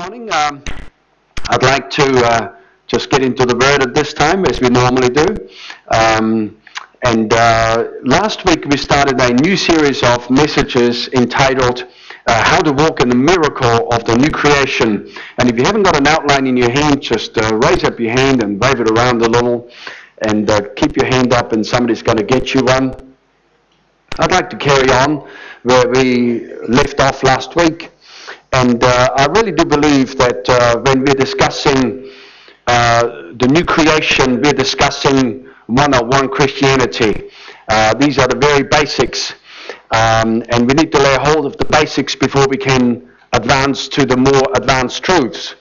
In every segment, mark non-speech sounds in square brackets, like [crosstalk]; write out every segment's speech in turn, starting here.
morning. Um, I'd like to uh, just get into the word at this time, as we normally do. Um, and uh, last week we started a new series of messages entitled uh, How to Walk in the Miracle of the New Creation. And if you haven't got an outline in your hand, just uh, raise up your hand and wave it around a little. And uh, keep your hand up, and somebody's going to get you one. I'd like to carry on where we left off last week. And uh, I really do believe that uh, when we're discussing uh, the new creation, we're discussing one-on-one Christianity. Uh, these are the very basics. Um, and we need to lay hold of the basics before we can advance to the more advanced truths.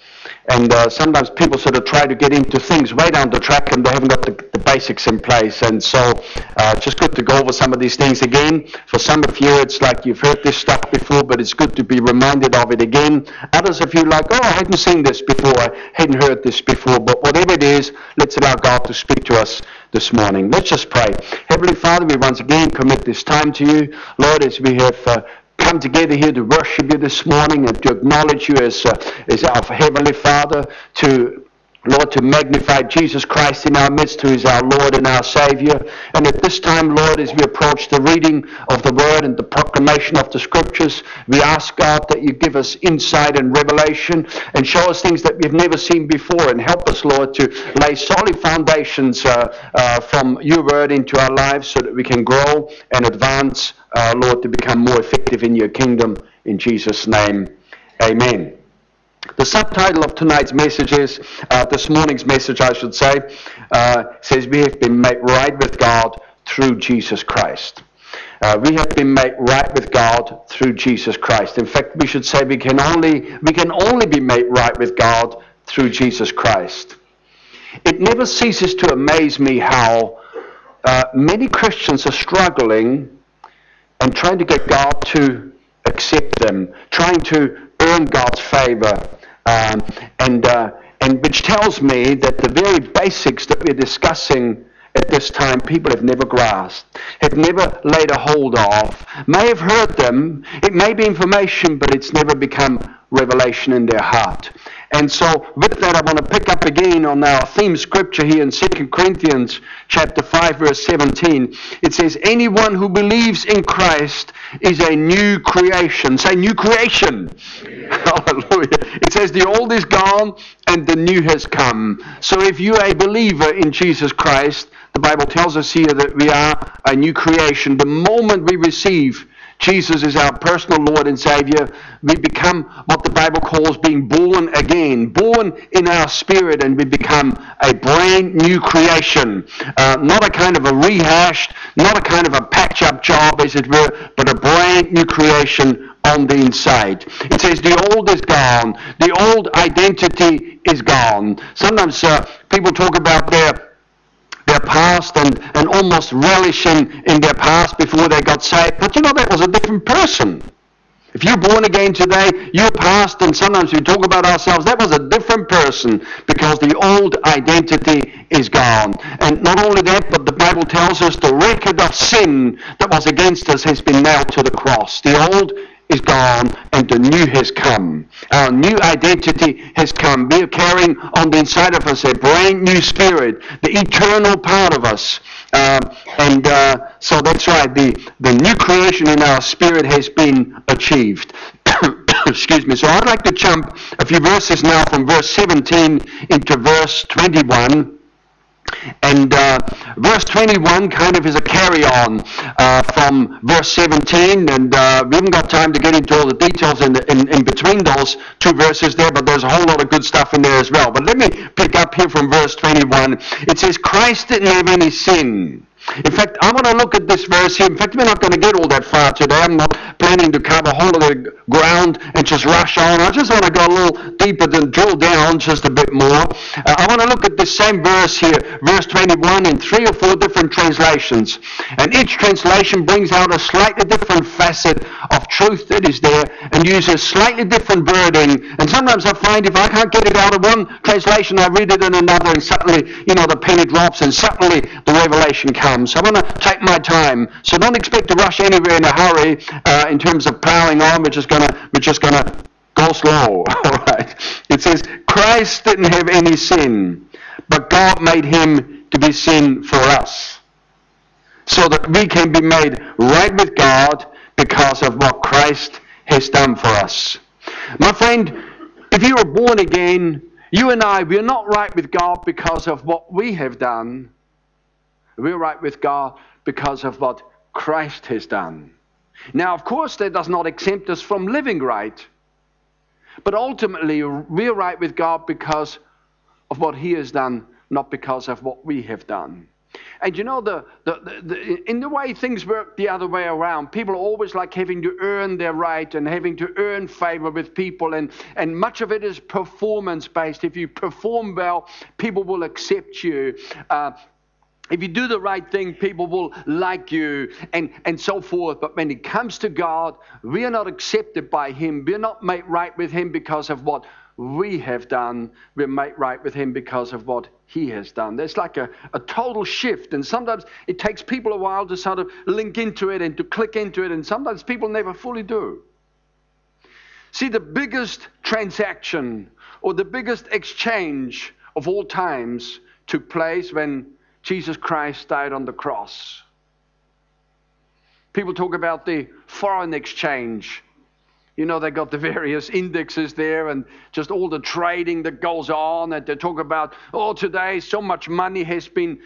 And uh, sometimes people sort of try to get into things way down the track and they haven't got the, the basics in place. And so uh, just good to go over some of these things again. For some of you, it's like you've heard this stuff before, but it's good to be reminded of it again. Others of you like, oh, I hadn't seen this before, I hadn't heard this before. But whatever it is, let's allow God to speak to us this morning. Let's just pray. Heavenly Father, we once again commit this time to you. Lord, as we have uh, come together here to worship you this morning and to acknowledge you as, uh, as our Heavenly Father, to Lord, to magnify Jesus Christ in our midst, who is our Lord and our Savior. And at this time, Lord, as we approach the reading of the Word and the proclamation of the Scriptures, we ask God that you give us insight and revelation and show us things that we've never seen before and help us, Lord, to lay solid foundations uh, uh, from your Word into our lives so that we can grow and advance, uh, Lord, to become more effective in your kingdom. In Jesus' name, amen. The subtitle of tonight's message is, uh, this morning's message, I should say, uh, says, We have been made right with God through Jesus Christ. Uh, we have been made right with God through Jesus Christ. In fact, we should say we can only we can only be made right with God through Jesus Christ. It never ceases to amaze me how uh, many Christians are struggling and trying to get God to accept them, trying to earn God's favor, um, and uh, and which tells me that the very basics that we're discussing at this time people have never grasped, have never laid a hold of, may have heard them. It may be information, but it's never become revelation in their heart. And so with that, I want to pick up again on our theme scripture here in 2 Corinthians chapter 5, verse 17. It says, anyone who believes in Christ is a new creation. Say new creation. [laughs] Hallelujah. It says the old is gone and the new has come. So if you're a believer in Jesus Christ, the Bible tells us here that we are a new creation. The moment we receive Jesus is our personal Lord and Savior, we become what the Bible calls being born again, born in our spirit, and we become a brand new creation. Uh, not a kind of a rehashed, not a kind of a patch up job, as it were, but a brand new creation on the inside. It says the old is gone, the old identity is gone. Sometimes uh, people talk about their their past and, and almost relishing in their past before they got saved. But you know, that was a different person. If you're born again today, your past, and sometimes we talk about ourselves, that was a different person because the old identity is gone. And not only that, but the Bible tells us the record of sin that was against us has been nailed to the cross. The old is gone and the new has come. Our new identity has come. We're carrying on the inside of us a brand new spirit, the eternal part of us. Uh, and uh, so that's right, the, the new creation in our spirit has been achieved. [coughs] Excuse me. So I'd like to jump a few verses now from verse 17 into verse 21. And uh, verse 21 kind of is a carry on uh, from verse 17, and uh, we haven't got time to get into all the details in, the, in, in, between those two verses there, but there's a whole lot of good stuff in there as well. But let me pick up here from verse 21. It says, Christ didn't have any sin. In fact, I want to look at this verse here. In fact, we're not going to get all that far today. I'm not planning to cover a whole of the ground and just rush on. I just want to go a little deeper and drill down just a bit more. Uh, I want to look at this same verse here, verse 21, in three or four different translations. And each translation brings out a slightly different facet of truth that is there and uses slightly different wording. And sometimes I find if I can't get it out of one translation, I read it in another, and suddenly, you know, the penny drops, and suddenly the revelation comes. So I want to take my time. So don't expect to rush anywhere in a hurry uh, in terms of powering on. We're just going to we're just going to go slow. [laughs] All right. It says, Christ didn't have any sin, but God made him to be sin for us. So that we can be made right with God because of what Christ has done for us. My friend, if you were born again, you and I, we're not right with God because of what we have done. We're right with God because of what Christ has done. Now, of course, that does not exempt us from living right. But ultimately, we're right with God because of what He has done, not because of what we have done. And you know, the, the, the, in the way things work the other way around, people are always like having to earn their right and having to earn favor with people. And, and much of it is performance based. If you perform well, people will accept you. Uh, if you do the right thing, people will like you and, and so forth. But when it comes to God, we are not accepted by Him. We're not made right with Him because of what we have done. We're made right with Him because of what He has done. There's like a, a total shift. And sometimes it takes people a while to sort of link into it and to click into it. And sometimes people never fully do. See, the biggest transaction or the biggest exchange of all times took place when Jesus Christ died on the cross. People talk about the foreign exchange. You know, they got the [laughs] various indexes there and just all the trading that goes on. And they talk about, oh, today so much money has been,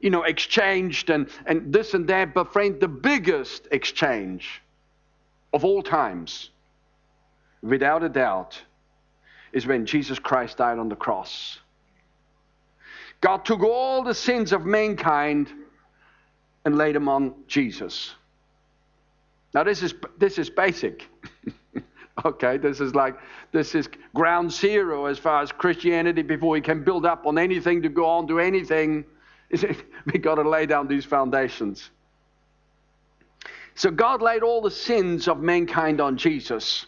you know, exchanged and, and this and that. But, friend, the biggest exchange of all times, without a doubt, is when Jesus Christ died on the cross. God took all the sins of mankind and laid them on Jesus. Now this is this is basic. [laughs] okay, this is like this is ground zero as far as Christianity before we can build up on anything to go on to anything. [laughs] we got to lay down these foundations. So God laid all the sins of mankind on Jesus.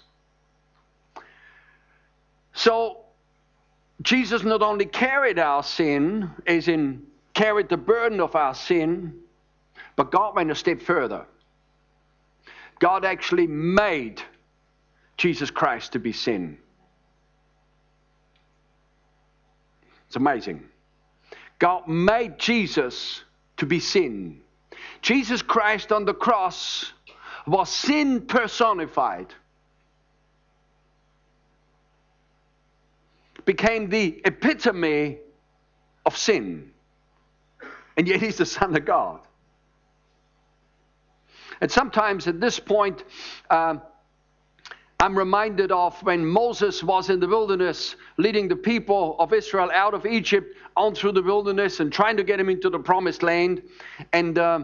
So Jesus not only carried our sin, as in carried the burden of our sin, but God went a step further. God actually made Jesus Christ to be sin. It's amazing. God made Jesus to be sin. Jesus Christ on the cross was sin personified. Became the epitome of sin. And yet he's the Son of God. And sometimes at this point, uh, I'm reminded of when Moses was in the wilderness leading the people of Israel out of Egypt on through the wilderness and trying to get them into the promised land. And uh,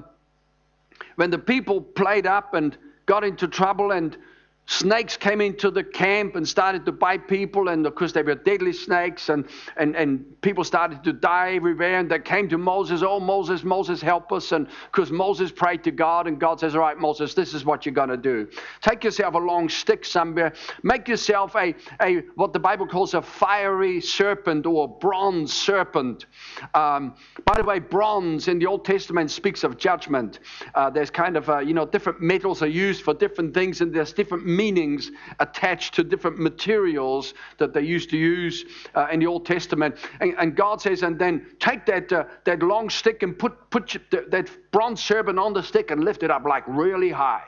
when the people played up and got into trouble and snakes came into the camp and started to bite people, and of course they were deadly snakes, and, and, and people started to die everywhere. And they came to Moses, Oh, Moses, Moses, help us. And because Moses prayed to God, and God says, All right, Moses, this is what you're going to do. Take yourself a long stick somewhere, make yourself a, a what the Bible calls a fiery serpent or a bronze serpent. Um, by the way, bronze in the Old Testament speaks of judgment. Uh, there's kind of, uh, you know, different metals are used for different things, and there's different meanings attached to different materials that they used to use uh, in the Old Testament. And, and, God says, and then take that, uh, that long stick and put, put that bronze serpent on the stick and lift it up like really high.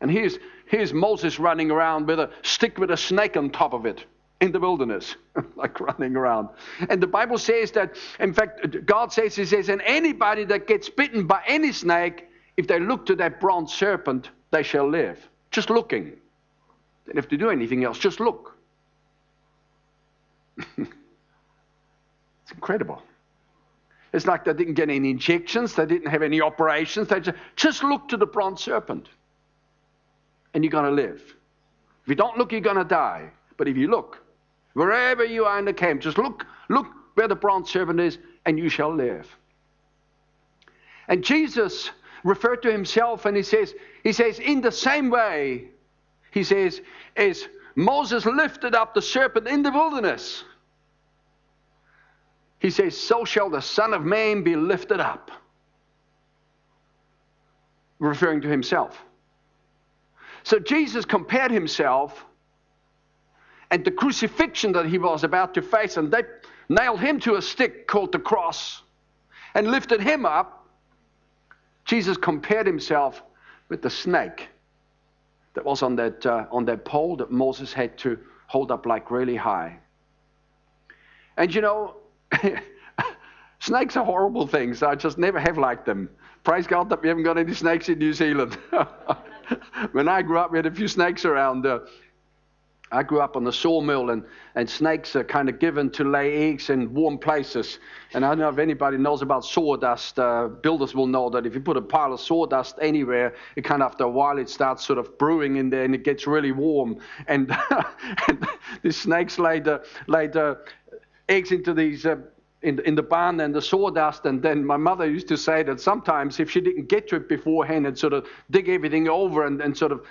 And here's, here's Moses running around with a stick with a snake on top of it in the wilderness, [laughs] like running around. And the Bible says that, in fact, God says, He says, and anybody that gets bitten by any snake, if they look to that bronze serpent, they shall live. Just looking. Don't have to do anything else, just look. [laughs] it's incredible. It's like they didn't get any injections, they didn't have any operations, they just, just look to the bronze serpent and you're going to live. If you don't look, you're going to die. But if you look, wherever you are in the camp, just look, look where the bronze serpent is, and you shall live. And Jesus referred to himself and he says, he says, in the same way, he says, as Moses lifted up the serpent in the wilderness, he says, so shall the Son of Man be lifted up. Referring to himself. So Jesus compared himself and the crucifixion that he was about to face, and they nailed him to a stick called the cross and lifted him up, Jesus compared himself with the snake that was on that, uh, on that pole that Moses had to hold up like really high. And you know, [laughs] snakes are horrible things. I just never have liked them. Praise God that we haven't got any snakes in New Zealand. [laughs] when I grew up, we had a few snakes around. Uh, I grew up on the sawmill, and, and snakes are kind of given to lay eggs in warm places. And I don't know if anybody knows about sawdust. Uh, builders will know that if you put a pile of sawdust anywhere, it kind of after a while it starts sort of brewing in there, and it gets really warm. And, [laughs] and the snakes lay the, lay the eggs into these. Uh, in, in the barn and the sawdust. And then my mother used to say that sometimes if she didn't get to it beforehand and sort of dig everything over and, and sort of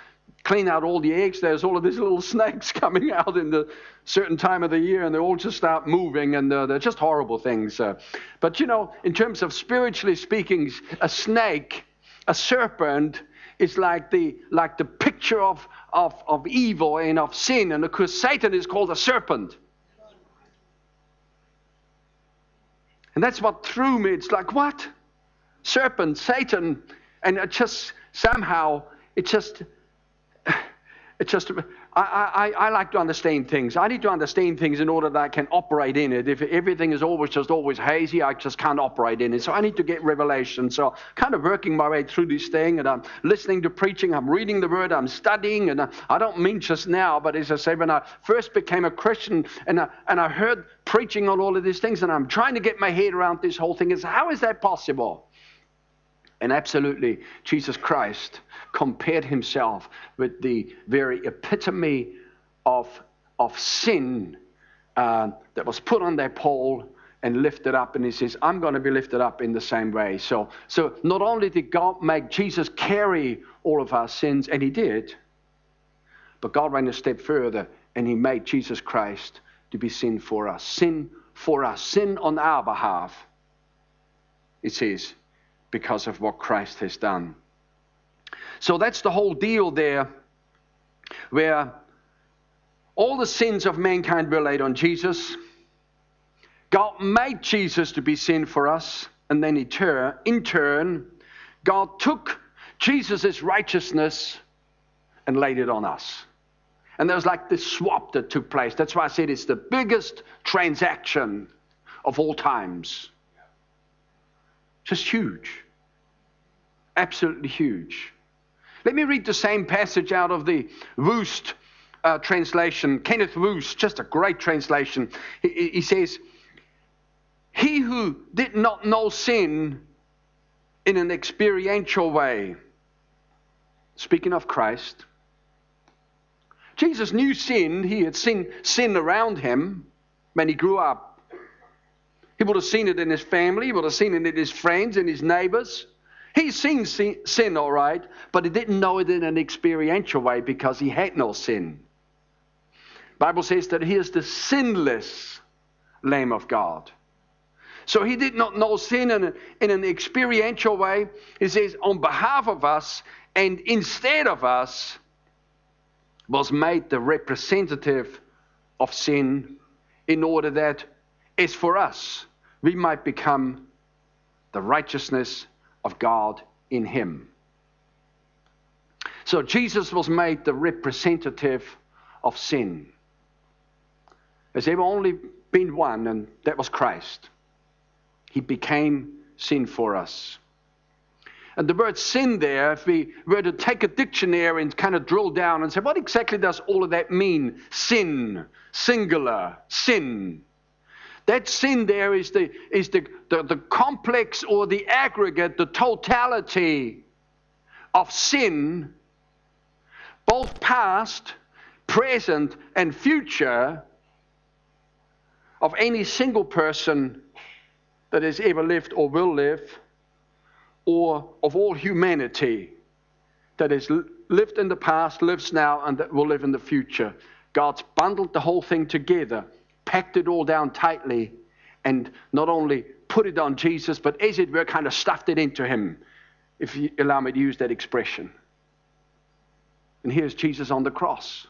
clean out all the eggs, there's all of these little [laughs] snakes coming out in the certain time of the year, and they all just start moving, and uh, they're just horrible things. Uh, but you know, in terms of spiritually speaking, a snake, a serpent, is like the like the picture of of of evil and of sin, and of course, Satan is called a serpent. And that's what threw me. It's like, what? Serpent, Satan. And it just somehow, it just it's just, I, I, I like to understand things. I need to understand things in order that I can operate in it. If everything is always just always hazy, I just can't operate in it. So I need to get revelation. So kind of working my way through this thing, and I'm listening to preaching, I'm reading the word, I'm studying, and I, I don't mean just now, but as I say, when I first became a Christian and I, and I heard preaching on all of these things, and I'm trying to get my head around this whole thing, is how is that possible? And absolutely, Jesus Christ compared himself with the very epitome of, of sin uh, that was put on that pole and lifted up. And he says, I'm going to be lifted up in the same way. So, so not only did God make Jesus carry all of our sins, and he did, but God went a step further and he made Jesus Christ to be sin for us. Sin for us. Sin on our behalf. It says, because of what Christ has done. So that's the whole deal there, where all the sins of mankind were laid on Jesus. God made Jesus to be sin for us, and then in turn, God took Jesus' righteousness and laid it on us. And there was like this swap that took place. That's why I said it's the biggest transaction of all times. Just huge. Absolutely huge. Let me read the same passage out of the Wuest uh, translation. Kenneth Wuest, just a great translation. He, he says, He who did not know sin in an experiential way, speaking of Christ, Jesus knew sin. He had seen sin around him when he grew up. He would have seen it in his family, he would have seen it in his friends and his neighbors. He's seen sin, all right, but he didn't know it in an experiential way because he had no sin. Bible says that he is the sinless Lamb of God. So he did not know sin in, a, in an experiential way. He says, on behalf of us and instead of us, was made the representative of sin in order that, as for us, we might become the righteousness of God in him. So Jesus was made the representative of sin. As there's ever only been one, and that was Christ. He became sin for us. And the word sin there, if we were to take a dictionary and kind of drill down and say, what exactly does all of that mean? Sin, singular, sin. That sin there is the, is the, the, the complex or the aggregate, the totality of sin, both past, present, and future, of any single person that has ever lived or will live, or of all humanity that has lived in the past, lives now, and that will live in the future. God's bundled the whole thing together packed it all down tightly and not only put it on Jesus, but as it were, kind of stuffed it into him, if you allow me to use that expression. And here's Jesus on the cross.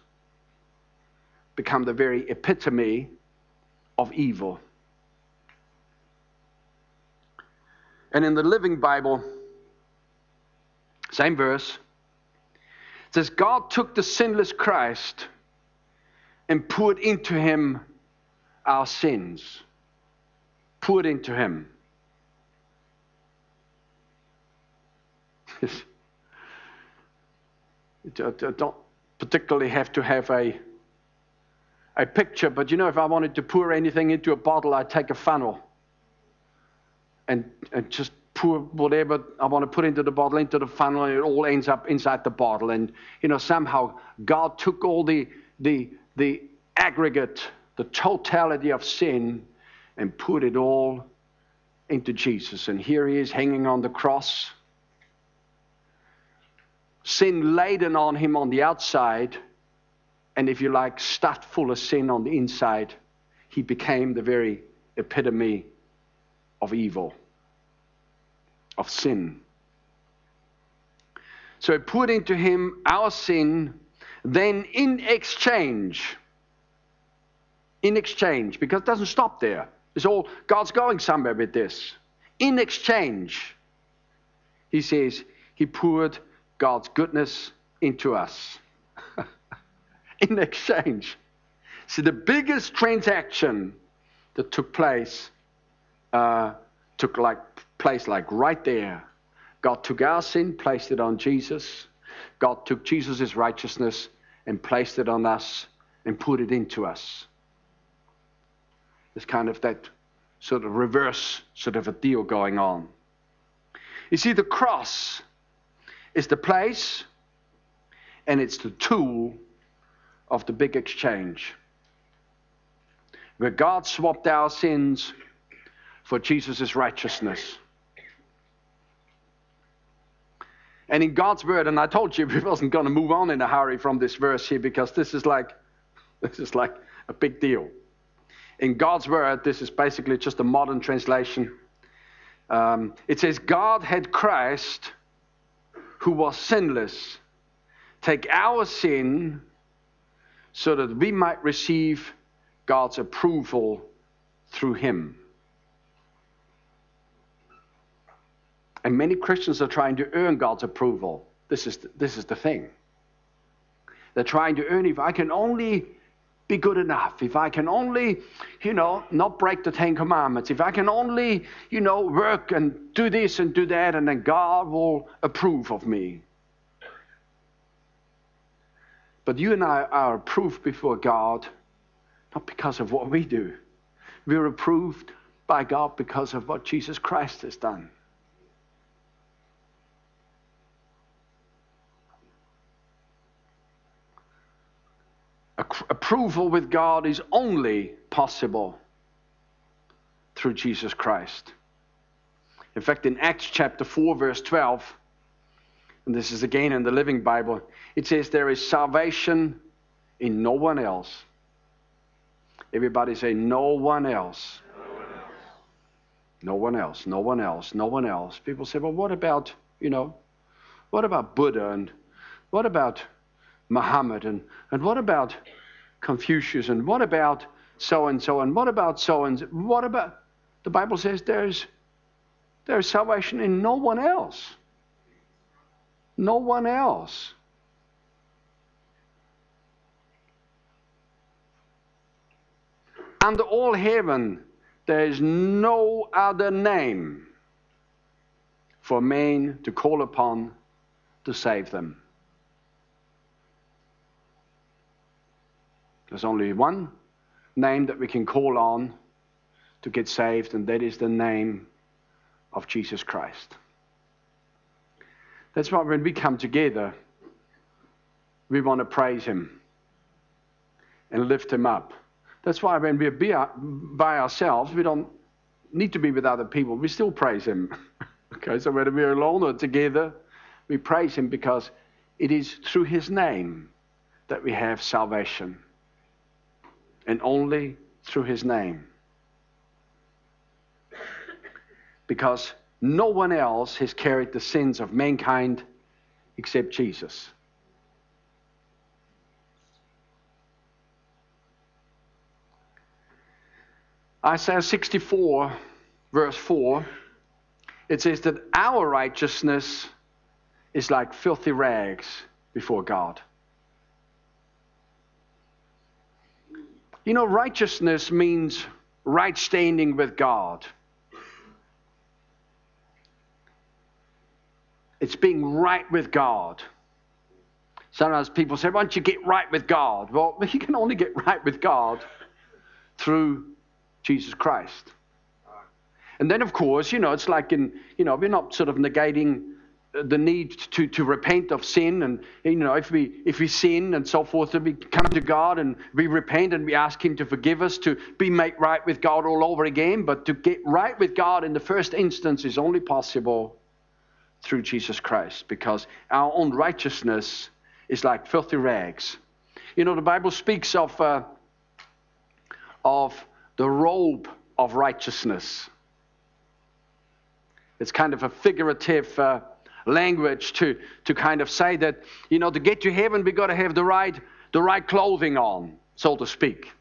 become the very epitome of evil. And in the Living Bible, same verse, it says, God took the sinless Christ and poured into him our sins. Poured into him. [laughs] I don't particularly have to have a, a picture, but you know, if I wanted to pour anything into a bottle, I'd take a funnel and, and just pour whatever I want to put into the bottle into the funnel, and it all ends up inside the bottle. And you know, somehow God took all the the the aggregate, the totality of sin, and put it all into Jesus. And here he is hanging on the cross sin laden on him on the outside, and if you like, stuffed full of sin on the inside, he became the very epitome of evil, of sin. So he put into him our sin, then in exchange, in exchange, because it doesn't stop there. It's all God's going somewhere with this. In exchange, he says, he poured God's goodness into us [laughs] in exchange. See, the biggest transaction that took place uh, took like place like right there. God took our sin, placed it on Jesus. God took Jesus' righteousness and placed it on us and put it into us. There's kind of that sort of reverse sort of a deal going on. You see, the cross is the place and it's the tool of the big exchange. Where God swapped our sins for Jesus' righteousness. And in God's word, and I told you [laughs] we wasn't going to move on in a hurry from this verse here because this is like this is like a big deal. In God's word, this is basically just a modern translation. Um, it says, God had Christ who was sinless, take our sin so that we might receive God's approval through him. And many Christians are trying to earn God's approval. This is the, this is the thing. They're trying to earn if I can only be good enough, if I can only, you know, not break the Ten Commandments, if I can only, you know, work and do this and do that, and then God will approve of me. But you and I are approved before God not because of what we do. We're approved by God because of what Jesus Christ has done. Approval with God is only possible through Jesus Christ. In fact, in Acts chapter 4, verse 12, and this is again in the Living Bible, it says, There is salvation in no one else. Everybody say, No one else. No one else, no one else, no one else. People say, well, what about, you know, what about Buddha and what about Muhammad and, and what about Confucius and what about so and so and what about so and so? What about the Bible says there's there's salvation in no one else. No one else. Under all heaven, there is no other name for men to call upon to save them. There's only one name that we can call on to get saved, and that is the name of Jesus Christ. That's why when we come together, we want to praise Him and lift Him up. That's why when we're by ourselves, we don't need to be with other people. We still praise Him. [laughs] okay, so whether we're alone or together, we praise Him because it is through His name that we have salvation and only through his name. Because no one else has carried the sins of mankind except Jesus. Isaiah 64, verse 4, it says that our righteousness is like filthy rags before God. You know, righteousness means right standing with God. It's being right with God. Sometimes people say, Why don't you get right with God? Well, [laughs] you can only get right with God through Jesus Christ. And then, of course, you know, it's like in, you know, we're not sort of negating the need to, to repent of sin and you know if we if we sin and so forth then we come to god and we repent and we ask him to forgive us to be made right with god all over again. But to get right with god in the first instance is only possible through jesus christ because our own righteousness is like filthy rags. You know the bible speaks of uh, of the robe of righteousness. It's kind of a figurative uh, language to, to kind of say that, you know, to get to heaven, we've got to have the right, the right clothing on, so to speak.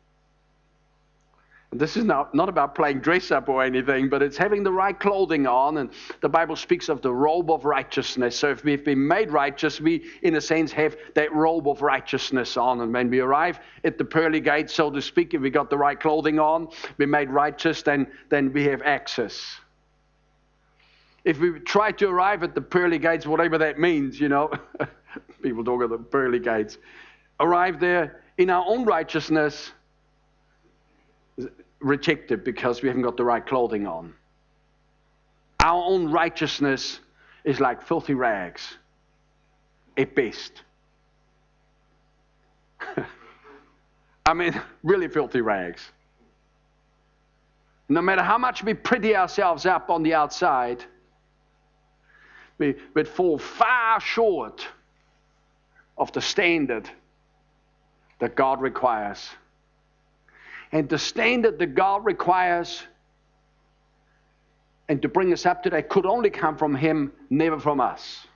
And this is not, not about playing dress up or anything, but it's having the right clothing on. And the Bible speaks of the robe of righteousness. So if we've been made righteous, we, in a sense, have that robe of righteousness on. And when we arrive at the pearly gates, so to speak, if we got the right clothing on, we're made righteous, then, then we have access if we try to arrive at the pearly gates, whatever that means, you know, [laughs] people talk of the pearly gates, arrive there in our own righteousness, rejected because we haven't got the right clothing on. Our own righteousness is like filthy rags at best. [laughs] I mean, really filthy rags. No matter how much we pretty ourselves up on the outside, we would fall far short of the standard that God requires. And the standard that God requires and to bring us up to that could only come from Him, never from us.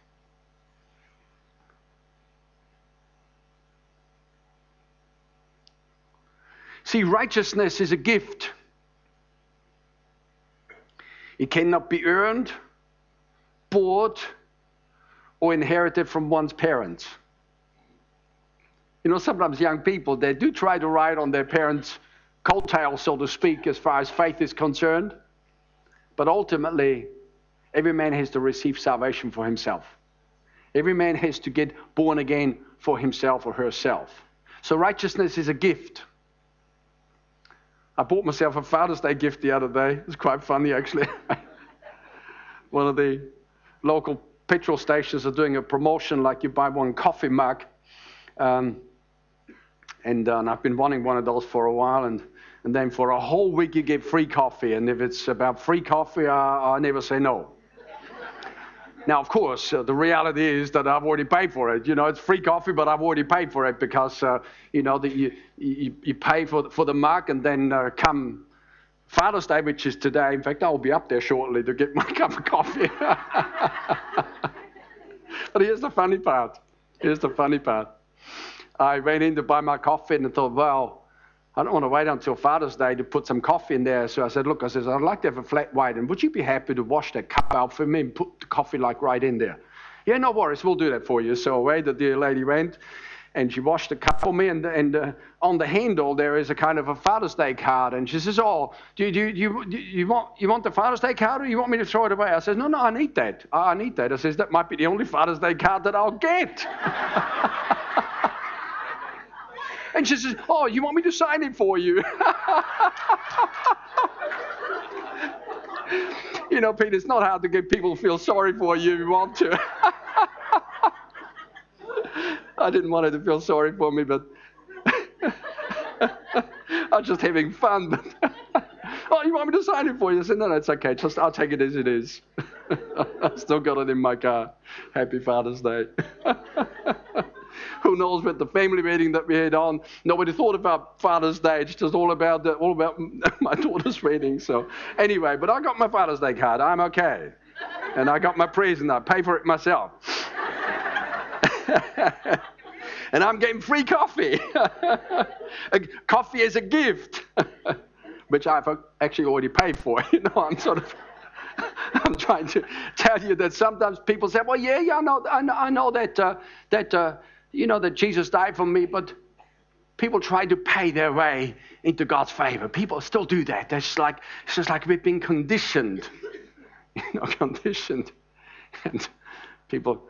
See, righteousness is a gift. It cannot be earned bought or inherited from one's parents. You know, sometimes young people, they do try to ride on their parents' coattails, so to speak, as far as faith is concerned. But ultimately, every man has to receive salvation for himself. Every man has to get born again for himself or herself. So righteousness is a gift. I bought myself a Father's Day gift the other day. It's quite funny, actually. [laughs] One of the local petrol stations are doing a promotion like you buy one coffee mug. Um, and, uh, and, I've been wanting one of those for a while. And, and then for a whole week, you get free coffee. And if it's about free coffee, I, I never say no. now, of course, uh, the reality is that I've already paid for it. You know, it's free coffee, but I've already paid for it because, uh, you know, the, you, you, you, pay for, for the mug and then uh, come Father's Day, which is today. In fact, I'll be up there shortly to get [laughs] my cup of coffee. [laughs] but here's the funny part. Here's the funny part. I went in to buy my coffee and I thought, well, I don't want to wait until Father's Day to put some coffee in there. So I said, look, I said, I'd like to have a flat white. And would you be happy to wash that cup out for me and put the coffee like right in there? Yeah, no worries. We'll do that for you. So away the dear lady went and she washed the cup for me, and, and uh, on the handle there is a kind of a Father's Day card, and she says, "Oh, do you, do do you, want you want the Father's Day card, or you want me to throw it away?" I says, "No, no, I need that. I need that." I says, "That might be the only Father's Day card that I'll get." [laughs] and she says, "Oh, you want me to sign it for you?" [laughs] you know, Peter, it's not hard to get people to feel sorry for you if you want to. [laughs] I didn't want her to feel sorry for me, but [laughs] I was just having fun. But [laughs] oh, you want me to sign it for you? I said, no, no, it's okay. Just I'll take it as it is. [laughs] I still got it in my car. Happy Father's Day. Who knows with the family meeting that we had on, nobody thought about Father's Day. It's just all about the, all about my daughter's wedding. So anyway, but I got my Father's Day card. I'm okay, and I got my present. I pay for it myself. [laughs] and I'm getting free coffee. [laughs] coffee is a gift. [laughs] which I've actually already paid for. You know, I'm sort of. I'm trying to tell you that sometimes people say, "Well, yeah, yeah, I know, I know, I know that uh, that uh, you know that Jesus died for me," but people try to pay their way into God's favor. People still do that. It's like it's just like we've been conditioned, you know, conditioned, and people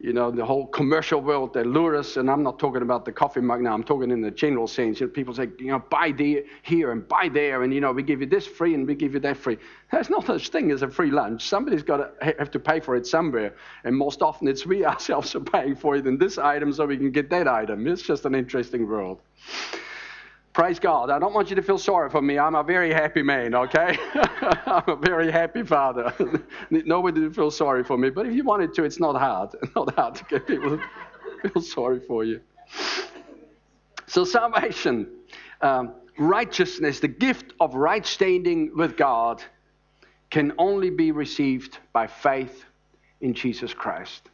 you know, the whole commercial world, they lure us, and I'm not talking about the coffee mug now, I'm talking in the general sense. You know, people say, you know, buy the, here and buy there, and, you know, we give you this free and we give you that free. There's no such thing as a free lunch. Somebody's got to have to pay for it somewhere, and most often it's we [laughs] ourselves are paying for it in this item so we can get that item. It's just an interesting world. Praise God. I don't want you to feel sorry for me. I'm a very happy man, okay? [laughs] I'm a very happy father. [laughs] Nobody to feel sorry for me. But if you wanted to, it's not hard. [laughs] not hard to get people to feel sorry for you. So, salvation, um, righteousness, the gift of right standing with God can only be received by faith in Jesus Christ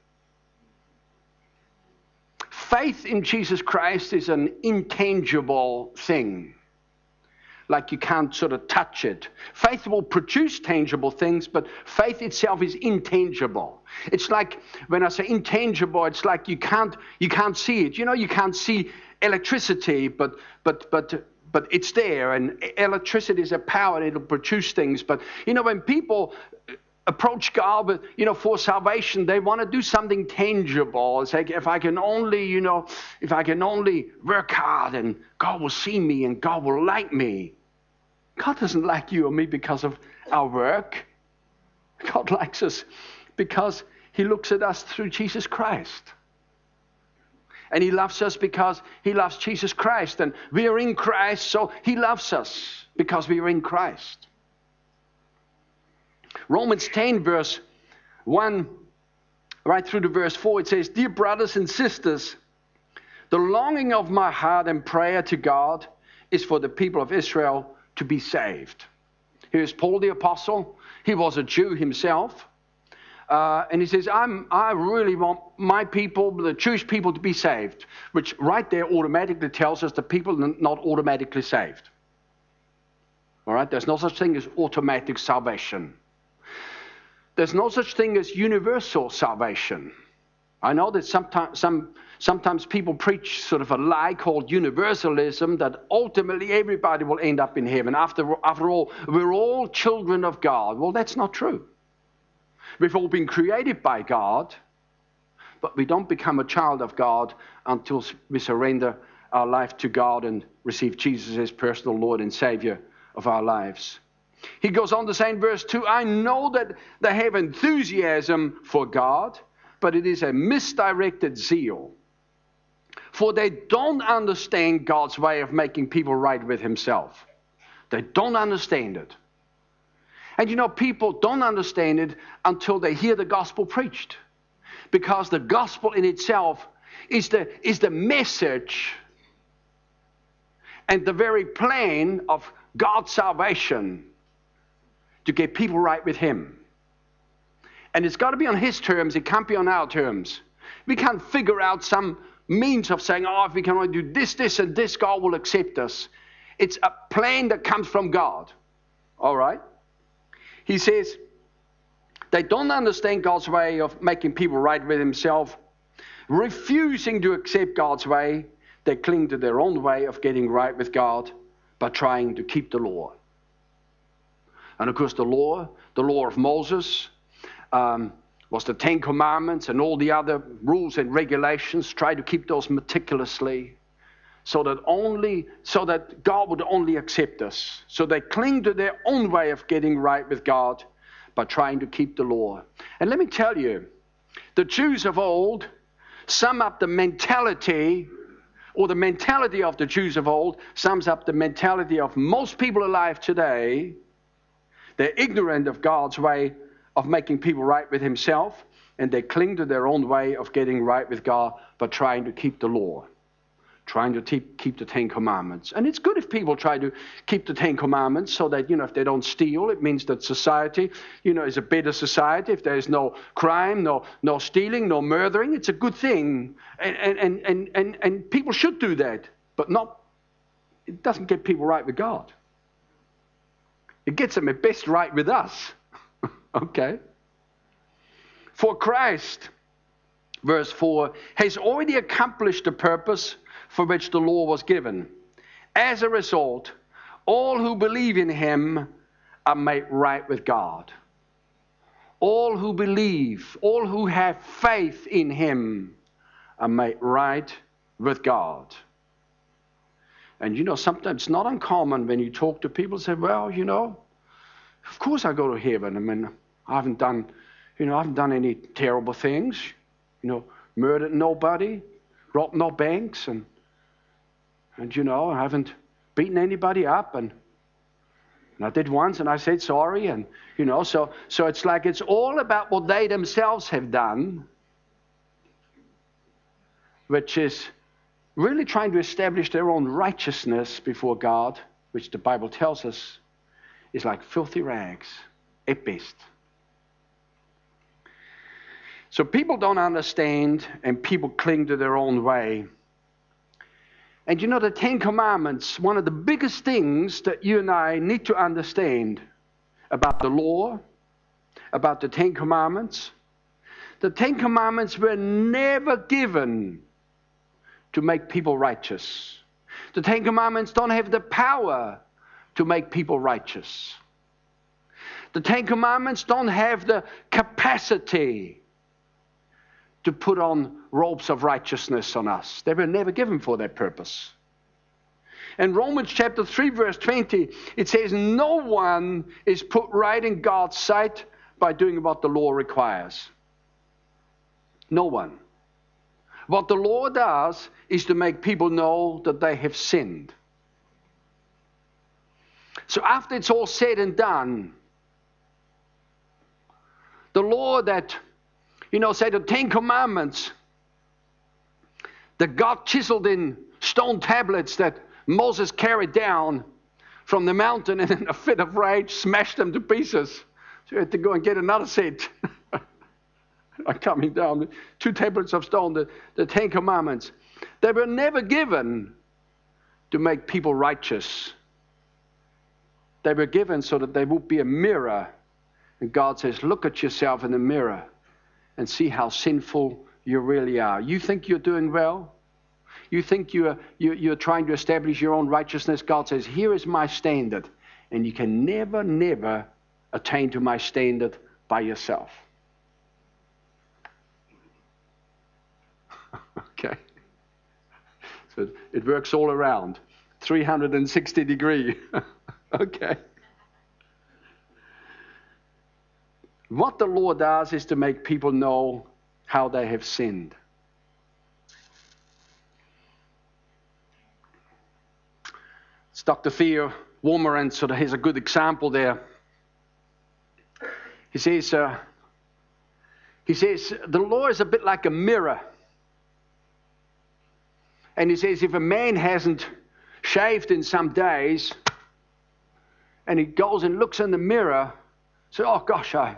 faith in Jesus Christ is an intangible thing. Like you can't sort of touch it. Faith will produce tangible things, but faith itself is intangible. It's like when I say intangible, it's like you can't you can't see it. You know, you can't see electricity, but but but but it's there and electricity is a power and it'll produce things but you know when people approach God with, you know, for salvation, they want to do something tangible. It's like if I can only, you know, if I can only work hard and God will see me and God will like me. God doesn't like you or me because of our work. God [laughs] likes us because He looks at us through Jesus Christ. And He loves us because He loves Jesus Christ. And we are in Christ, so He loves us because we are in Christ. Romans 10, verse 1, right through to verse 4, it says, Dear brothers and sisters, the longing of my heart and prayer to God is for the people of Israel to be saved. Here's Paul the Apostle. He was a Jew himself. Uh, and he says, I'm, I really want my people, the Jewish people, to be saved, which right there automatically tells us the people are not automatically saved. All right, there's no such thing as automatic salvation. There's no such thing as universal salvation. I know that sometimes, some, sometimes people preach sort of a lie called universalism that ultimately everybody will end up in heaven. After, after all, we're all children of God. Well, that's not true. We've all been created by God, but we don't become a child of God until we surrender our life to God and receive Jesus as personal Lord and Savior of our lives. He goes on to say in verse 2 I know that they have enthusiasm for God, but it is a misdirected zeal. For they don't understand God's way of making people right with Himself. They don't understand it. And you know, people don't understand it until they hear the gospel preached. Because the gospel in itself is the, is the message and the very plan of God's salvation to get people right with Him. And it's got to be on His terms, it can't be on our terms. We can't figure out some means of saying, oh, if we can only do this, this, and this, God will accept us. It's a plan that comes from God. All right? He says, they don't understand God's way of making people right with Himself. Refusing to accept God's way, they cling to their own way of getting right with God by trying to keep the law. And of course, the law, the law of Moses, um, was the Ten Commandments and all the other rules and regulations. Try to keep those meticulously so that only so that God would only accept us. So they cling to their own way of getting right with God by trying to keep the law. And let me tell you, the Jews of old sum up the mentality or the mentality of the Jews of old sums up the mentality of most people alive today they're ignorant of God's way of making people right with Himself, and they cling to their own way of getting right with God by trying to keep the law, trying to keep, keep the Ten Commandments. And it's good if people try to keep the Ten Commandments so that, you know, if they don't steal, it means that society, you know, is a better society. If there's no crime, no, no stealing, no murdering, it's a good thing. And, and, and, and, and people should do that, but not, it doesn't get people right with God. It gets them at best right with us. [laughs] okay? For Christ, verse 4, has already accomplished the purpose for which the law was given. As a result, all who believe in him are made right with God. All who believe, all who have faith in him are made right with God. And you know, sometimes it's not uncommon when you talk to people say, well, you know, of course I go to heaven. I mean, I haven't done, you know, I haven't done any terrible things. You know, murdered nobody, robbed no banks, and and you know, I haven't beaten anybody up and and I did once and I said sorry and you know, so so it's like it's all about what they themselves have done, which is really trying to establish their own righteousness before God, which the Bible tells us is like filthy rags at best. So people don't understand and people cling to their own way. And you know, the Ten Commandments, one of the biggest things that you and I need to understand about the law, about the Ten Commandments, the Ten Commandments were never given to make people righteous. The Ten Commandments don't have the power to make people righteous. The Ten Commandments don't have the capacity to put on robes of righteousness on us. They were never given for that purpose. In Romans chapter 3, verse 20, it says, No one is put right in God's sight by doing what the law requires. No one. What the law does is to make people know that they have sinned. So after it's all said and done, the law that, you know, say the Ten Commandments that God chiseled in stone tablets that Moses carried down from the mountain and in a fit of rage smashed them to pieces. So he had to go and get another set. [laughs] coming down, two tablets of stone, the, the Ten Commandments. They were never given to make people righteous. They were given so that they would be a mirror. And God says, Look at yourself in the mirror and see how sinful you really are. You think you're doing well? You think you're, you're trying to establish your own righteousness? God says, Here is my standard. And you can never, never attain to my standard by yourself. So it works all around. 360 degree. [laughs] okay. What the law does is to make people know how they have sinned. It's Dr. Theo Wolmarans, so here's a good example there. He says, uh, he says, the law is a bit like a mirror. And he says, if a man hasn't shaved in some days, and he goes and looks in the mirror, says, oh gosh, I,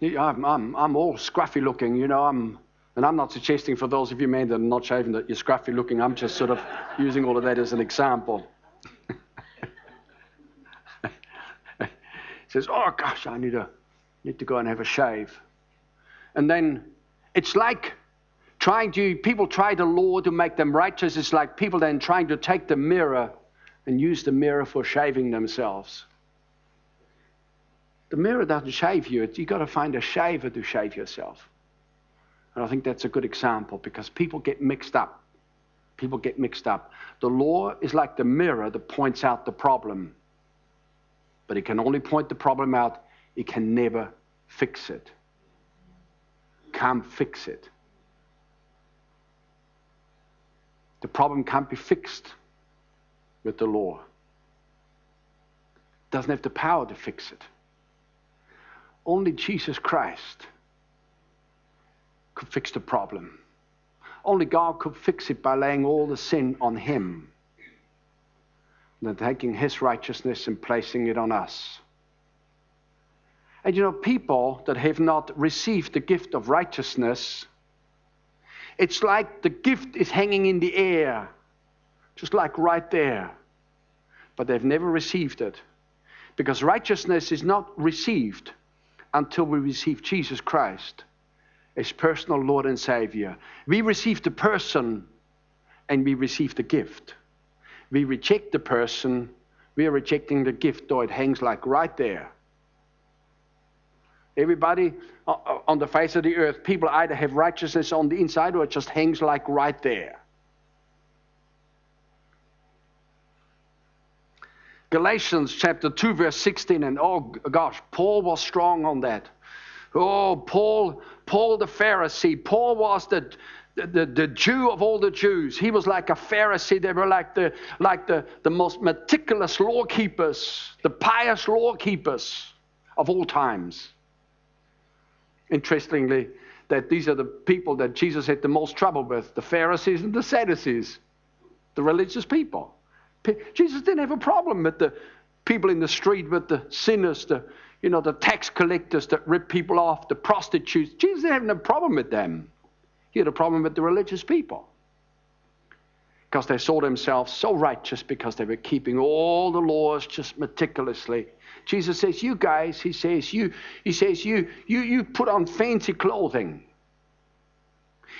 I'm, I'm, I'm all scruffy looking, you know, I'm, and I'm not suggesting for those of you men that are not shaving that you're scruffy looking. I'm just sort of [laughs] using all of that as an example. he [laughs] says, oh gosh, I need to, need to go and have a shave. And then it's like trying to, people try the law to make them righteous. It's like people then trying to take the mirror and use the mirror for shaving themselves. The mirror doesn't shave you. You've got to find a shaver to shave yourself. And I think that's a good example because people get mixed up. People get mixed up. The law is like the mirror that points out the problem. But it can only point the problem out, it can never fix it. Can't fix it. The problem can't be fixed with the law. It doesn't have the power to fix it. Only Jesus Christ could fix the problem. Only God could fix it by laying all the sin on Him, and then taking His righteousness and placing it on us. And you know, people that have not received the gift of righteousness it's like the gift is hanging in the air, just like right there. But they've never received it. Because righteousness is not received until we receive Jesus Christ as personal Lord and Savior. We receive the person and we receive the gift. We reject the person, we are rejecting the gift, though it hangs like right there. Everybody uh, uh, on the face of the earth, people either have righteousness on the inside or it just hangs like right there. Galatians chapter 2, verse 16, and oh gosh, Paul was strong on that. Oh, Paul, Paul the Pharisee. Paul was the, the, the Jew of all the Jews. He was like a Pharisee. They were like the like the, the most meticulous law keepers, the pious law keepers of all times. Interestingly, that these are the people that Jesus had the most trouble with, the Pharisees and the Sadducees, the religious people. Jesus didn't have a problem with the people in the street, with the sinners, the you know, the tax collectors that rip people off, the prostitutes. Jesus didn't have no problem with them. He had a problem with the religious people. Because they saw themselves so righteous because they were keeping all the laws just meticulously. Jesus says, You guys, he says, you, he says, you, you, you put on fancy clothing.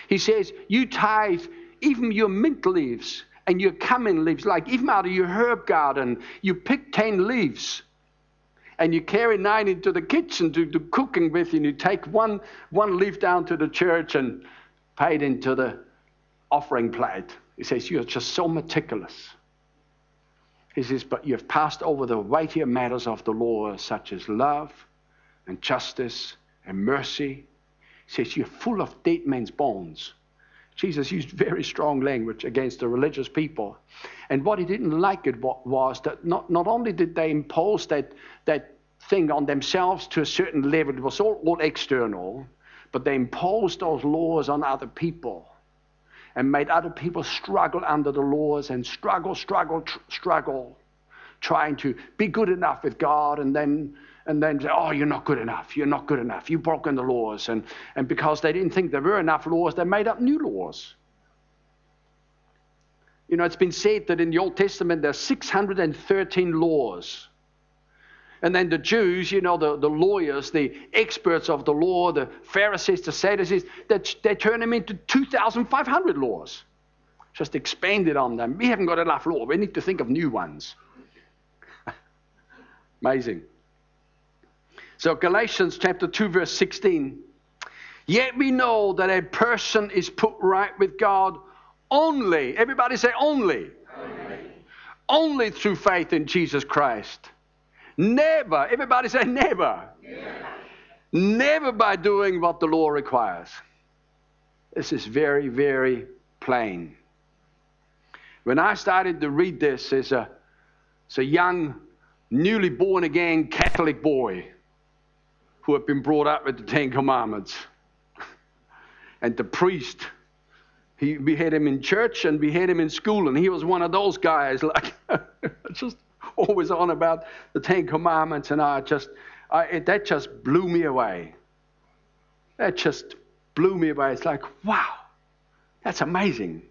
He says, You tithe even your mint leaves and your cumin leaves, like even out of your herb garden, you pick 10 leaves and you carry nine into the kitchen to do cooking with, and you take one, one leaf down to the church and pay it into the offering plate. He says, You're just so meticulous. He says, But you've passed over the weightier matters of the law, such as love and justice and mercy. He says, You're full of dead men's bones. Jesus used very strong language against the religious people. And what he didn't like it was that not, not only did they impose that, that thing on themselves to a certain level, it was all, all external, but they imposed those laws on other people and made other people struggle under the laws and struggle, struggle, tr- struggle, trying to be good enough with God and then and then say, oh, you're not good enough. You're not good enough. You've broken the laws. And, and because they didn't think there were enough laws, they made up new laws. You know, it's been said that in the Old Testament there are 613 laws. And then the Jews, you know, the, the lawyers, the experts of the law, the Pharisees, the Sadducees, they, they turn them into 2,500 laws. Just expanded on them. We haven't got enough law. We need to think of new ones. [laughs] Amazing. So, Galatians chapter 2, verse 16. Yet we know that a person is put right with God only, everybody say only, only, only through faith in Jesus Christ. Never, everybody say never. never. Never by doing what the law requires. This is very, very plain. When I started to read this as a, as a young, newly born again Catholic boy, who had been brought up with the Ten Commandments. [laughs] and the priest, he, we had him in church and we had him in school, and he was one of those guys, like, [laughs] just [laughs] always on about the Ten Commandments, and I just, I, it, that just blew me away. That just blew me away. It's like, wow, that's amazing.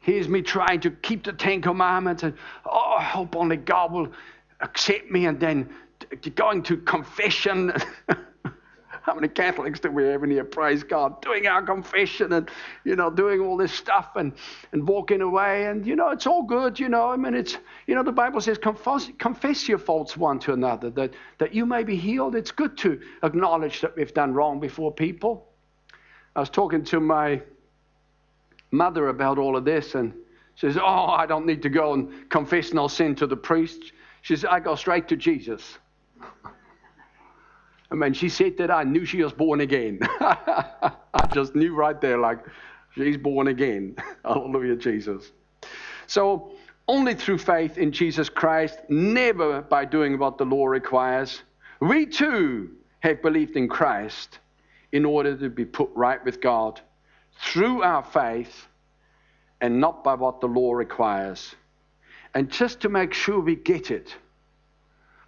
Here's me trying to keep the Ten Commandments, and oh, I hope only God will accept me, and then going to confession. [laughs] How many Catholics do we have in here? Praise God. Doing our confession and, you know, doing all this stuff and, and walking away. And, you know, it's all good, you know. I mean, it's, you know, the Bible says confess, confess your faults one to another that, that you may be healed. It's good to acknowledge that we've done wrong before people. I was talking to my mother about all of this and she says, Oh, I don't need to go and confess no sin to the priest. She says, I go straight to Jesus. And when she said that, I knew she was born again. [laughs] I just knew right there, like, she's born again. [laughs] Hallelujah, Jesus. So, only through faith in Jesus Christ, never by doing what the law requires. We too have believed in Christ in order to be put right with God through our faith and not by what the law requires. And just to make sure we get it,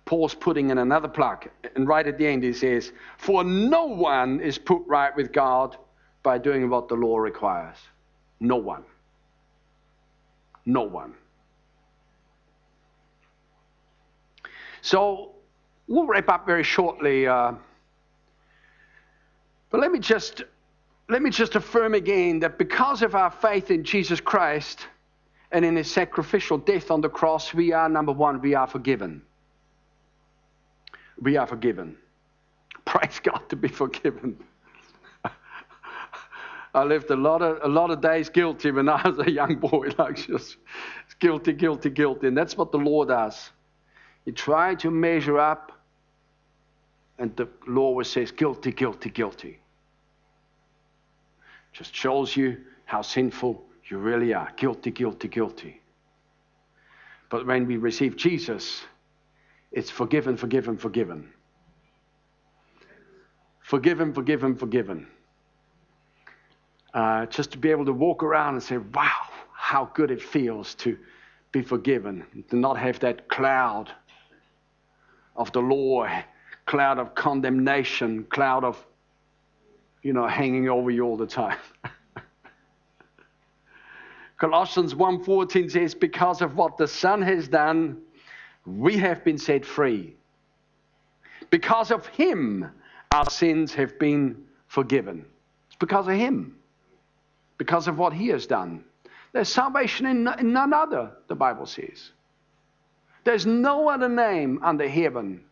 Paul's putting in another plug. And right at the end, he says, For no one is put right with God by doing what the law requires. No one. No one. So we'll wrap up very shortly. Uh, but let me just let me just affirm again that because of our faith in Jesus Christ and in his sacrificial death on the cross, we are number one, we are forgiven. We are forgiven. Praise God to be forgiven. I lived a lot of a lot of days guilty when I was a young boy, [laughs] like just guilty, guilty, guilty. And that's what the law does. You try to measure up, and the Lord says, guilty, guilty, guilty. Just shows you how sinful you really are. Guilty, guilty, guilty. But when we receive Jesus, it's forgiven, forgiven, forgiven. Forgiven, forgiven, forgiven. Uh, just to be able to walk around and say, wow, how good it feels to be forgiven, to not have that cloud of the law, cloud of condemnation, cloud of, you know, hanging over you all the time. [laughs] Colossians 1:14 says, "Because of what the Son has done, we have been set free. Because of Him, our sins have been forgiven. It's because of Him because of what he has done. There's salvation in, in none other, the Bible says. There's no other name under heaven.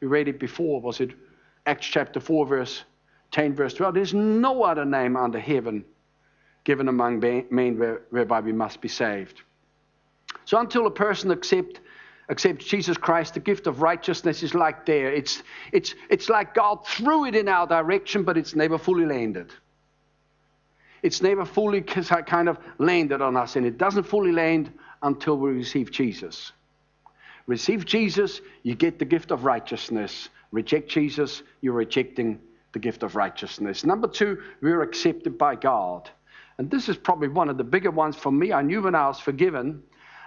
We read it before, was it Acts chapter 4, verse 10, verse 12? There's no other name under heaven given among men whereby we must be saved. So until a person accept, accepts Jesus Christ, the gift of righteousness is like there. It's, it's, it's like God threw it in our direction, but it's never fully landed it's never fully kind of landed on us, and it doesn't fully land until we receive Jesus. Receive Jesus, you get the gift of righteousness. Reject Jesus, you're rejecting the gift of righteousness. Number two, we're accepted by God. And this is probably one of the bigger ones for me. I knew when I was forgiven,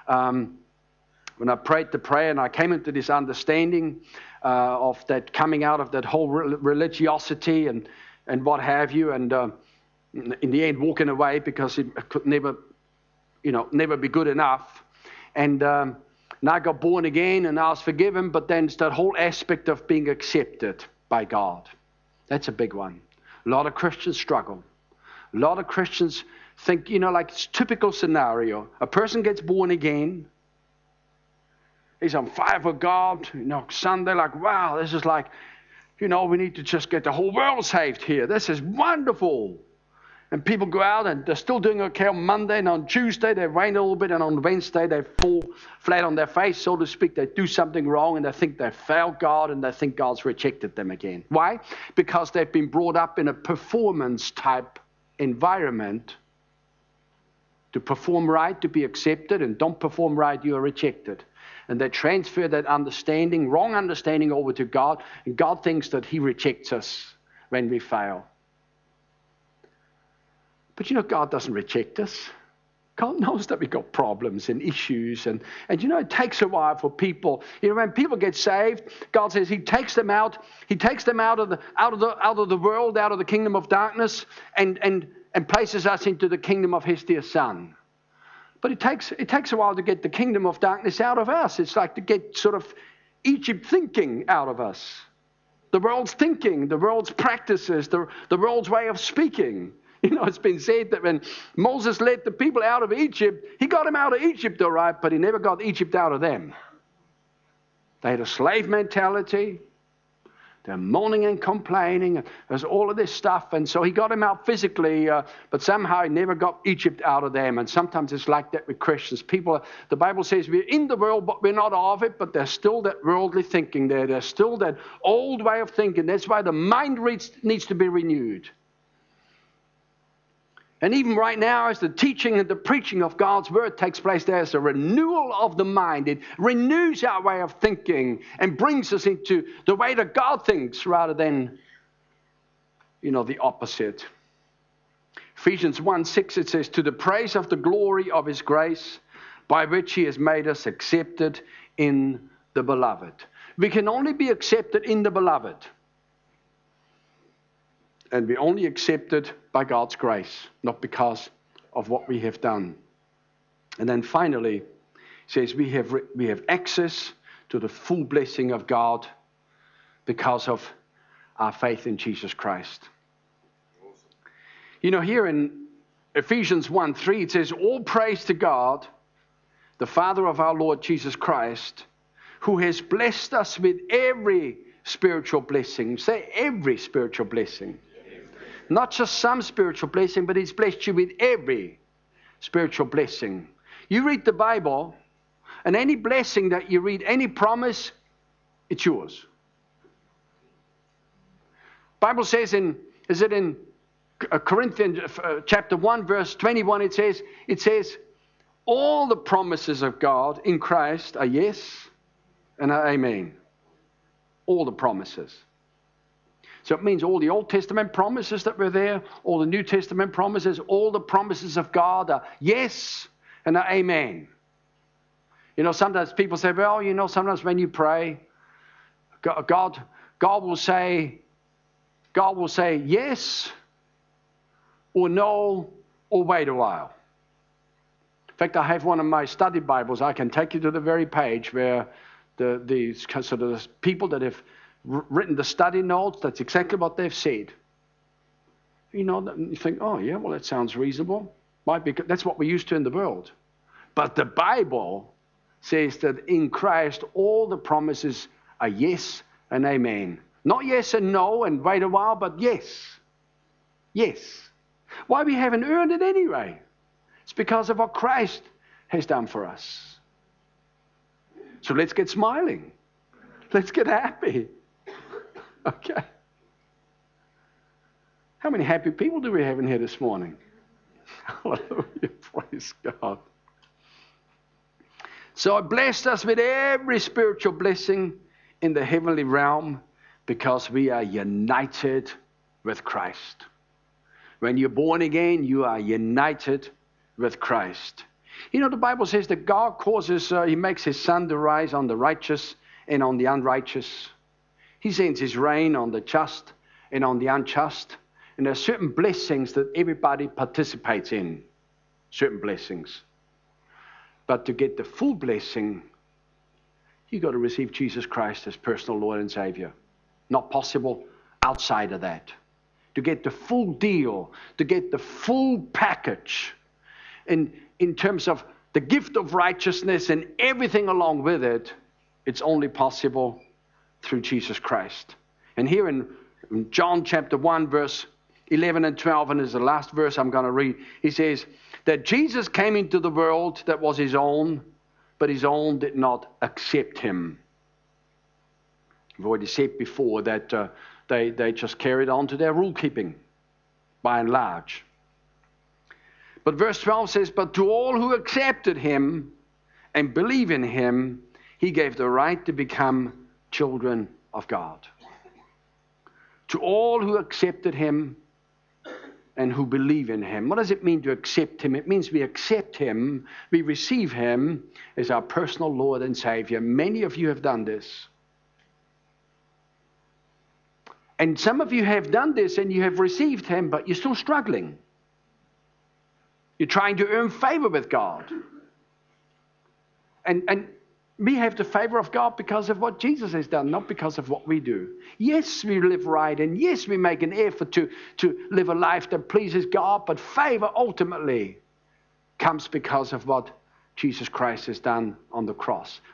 um, when I prayed the prayer and I came into this understanding uh, of that coming out of that whole religiosity and, and what have you. And uh, in the end walking away because it could never, you know, never be good enough. And, um, I got born again and I was forgiven, but then it's that whole aspect of being accepted by God. That's a big one. A lot of Christians struggle. A lot of Christians think, you know, like it's typical scenario. A person gets born again. He's on fire for God. You know, Sunday, like, wow, this is like, you know, we need to just get the whole world saved here. This is wonderful. And people go out and they're still doing okay on Monday, and on Tuesday they rain a little bit, and on Wednesday they fall flat on their face, so to speak. They do something wrong and they think they failed God and they think God's rejected them again. Why? Because they've been brought up in a performance type environment. To perform right, to be accepted, and don't perform right, you are rejected. And they transfer that understanding, wrong understanding, over to God, and God thinks that He rejects us when we fail. But you know, God doesn't reject us. God knows that we've got problems and issues. And, and you know, it takes a while for people. You know, when people get saved, God says He takes them out. He takes them out of the, out of the, out of the world, out of the kingdom of darkness, and, and, and places us into the kingdom of His dear Son. But it takes, it takes a while to get the kingdom of darkness out of us. It's like to get sort of Egypt thinking out of us. The world's thinking, the world's practices, the, the world's way of speaking. [laughs] You know, it's been said that when Moses led the people out of Egypt, he got them out of Egypt, all right, but he never got Egypt out of them. They had a slave mentality. They're moaning and complaining. And there's all of this stuff. And so he got them out physically, uh, but somehow he never got Egypt out of them. And sometimes it's like that with Christians. People, the Bible says we're in the world, but we're not of it. But there's still that worldly thinking there. There's still that old way of thinking. That's why the mind needs to be renewed. And even right now, as the teaching and the preaching of God's word takes place, there's a renewal of the mind. It renews our way of thinking and brings us into the way that God thinks rather than, you know, the opposite. Ephesians 1 6, it says, To the praise of the glory of his grace, by which he has made us accepted in the beloved. We can only be accepted in the beloved and we only accept it by God's grace, not because of what we have done. And then finally, says we have, we have access to the full blessing of God because of our faith in Jesus Christ. You know, here in Ephesians 1 3, it says, All praise to God, the Father of our Lord Jesus Christ, who has blessed us with every spiritual blessing. Say every spiritual blessing. Not just some spiritual blessing, but He's blessed you with every spiritual blessing. You read the Bible, and any blessing that you read, any promise, it's yours. Bible says in, is it in uh, Corinthians uh, chapter 1 verse 21 it says it says all the promises of God in Christ are yes and are amen. All the promises. So it means all the Old Testament promises that were there, all the New Testament promises, all the promises of God are yes and are amen. You know, sometimes people say, well, you know, sometimes when you pray, God, God will say, God will say yes or no or wait a while. In fact, I have one of my study Bibles. I can take you to the very page where the, the sort of the people that have written the study notes, that's exactly what they've said. You know, you think, oh, yeah, well, that sounds reasonable. Might be, that's what we're used to in the world. But the Bible says that in Christ, all the promises are yes and amen. Not yes and no and wait a while, but yes. Yes. Why we haven't earned it anyway? It's because of what Christ has done for us. So let's get smiling. Let's get happy. [laughs] Okay. How many happy people do we have in here this morning? [laughs] Hallelujah. Praise God. So it blessed us with every spiritual blessing in the heavenly realm because we are united with Christ. When you're born again, you are united with Christ. You know, the Bible says that God causes, uh, He makes His sun to rise on the righteous and on the unrighteous. He sends his rain on the just and on the unjust. And there are certain blessings that everybody participates in. Certain blessings. But to get the full blessing, you've got to receive Jesus Christ as personal Lord and Savior. Not possible outside of that. To get the full deal, to get the full package in, in terms of the gift of righteousness and everything along with it, it's only possible through Jesus Christ. And here in John chapter 1, verse 11 and 12, and is the last verse I'm going to read, he says that Jesus came into the world that was his own, but his own did not accept him. I've already said before that uh, they, they just carried on to their rule keeping by and large. But verse 12 says, But to all who accepted him and believe in him, he gave the right to become children of God. To all who accepted him and who believe in him. What does it mean to accept him? It means we accept him, we receive him as our personal Lord and Savior. Many of you have done this. And some of you have done this and you have received him, but you're still struggling. You're trying to earn favor with God. And, and we have the favor of God because of what Jesus has done, not because of what we do. Yes, we live right, and yes, we make an effort to, to live a life that pleases God, but favor ultimately comes because of what Jesus Christ has done on the cross.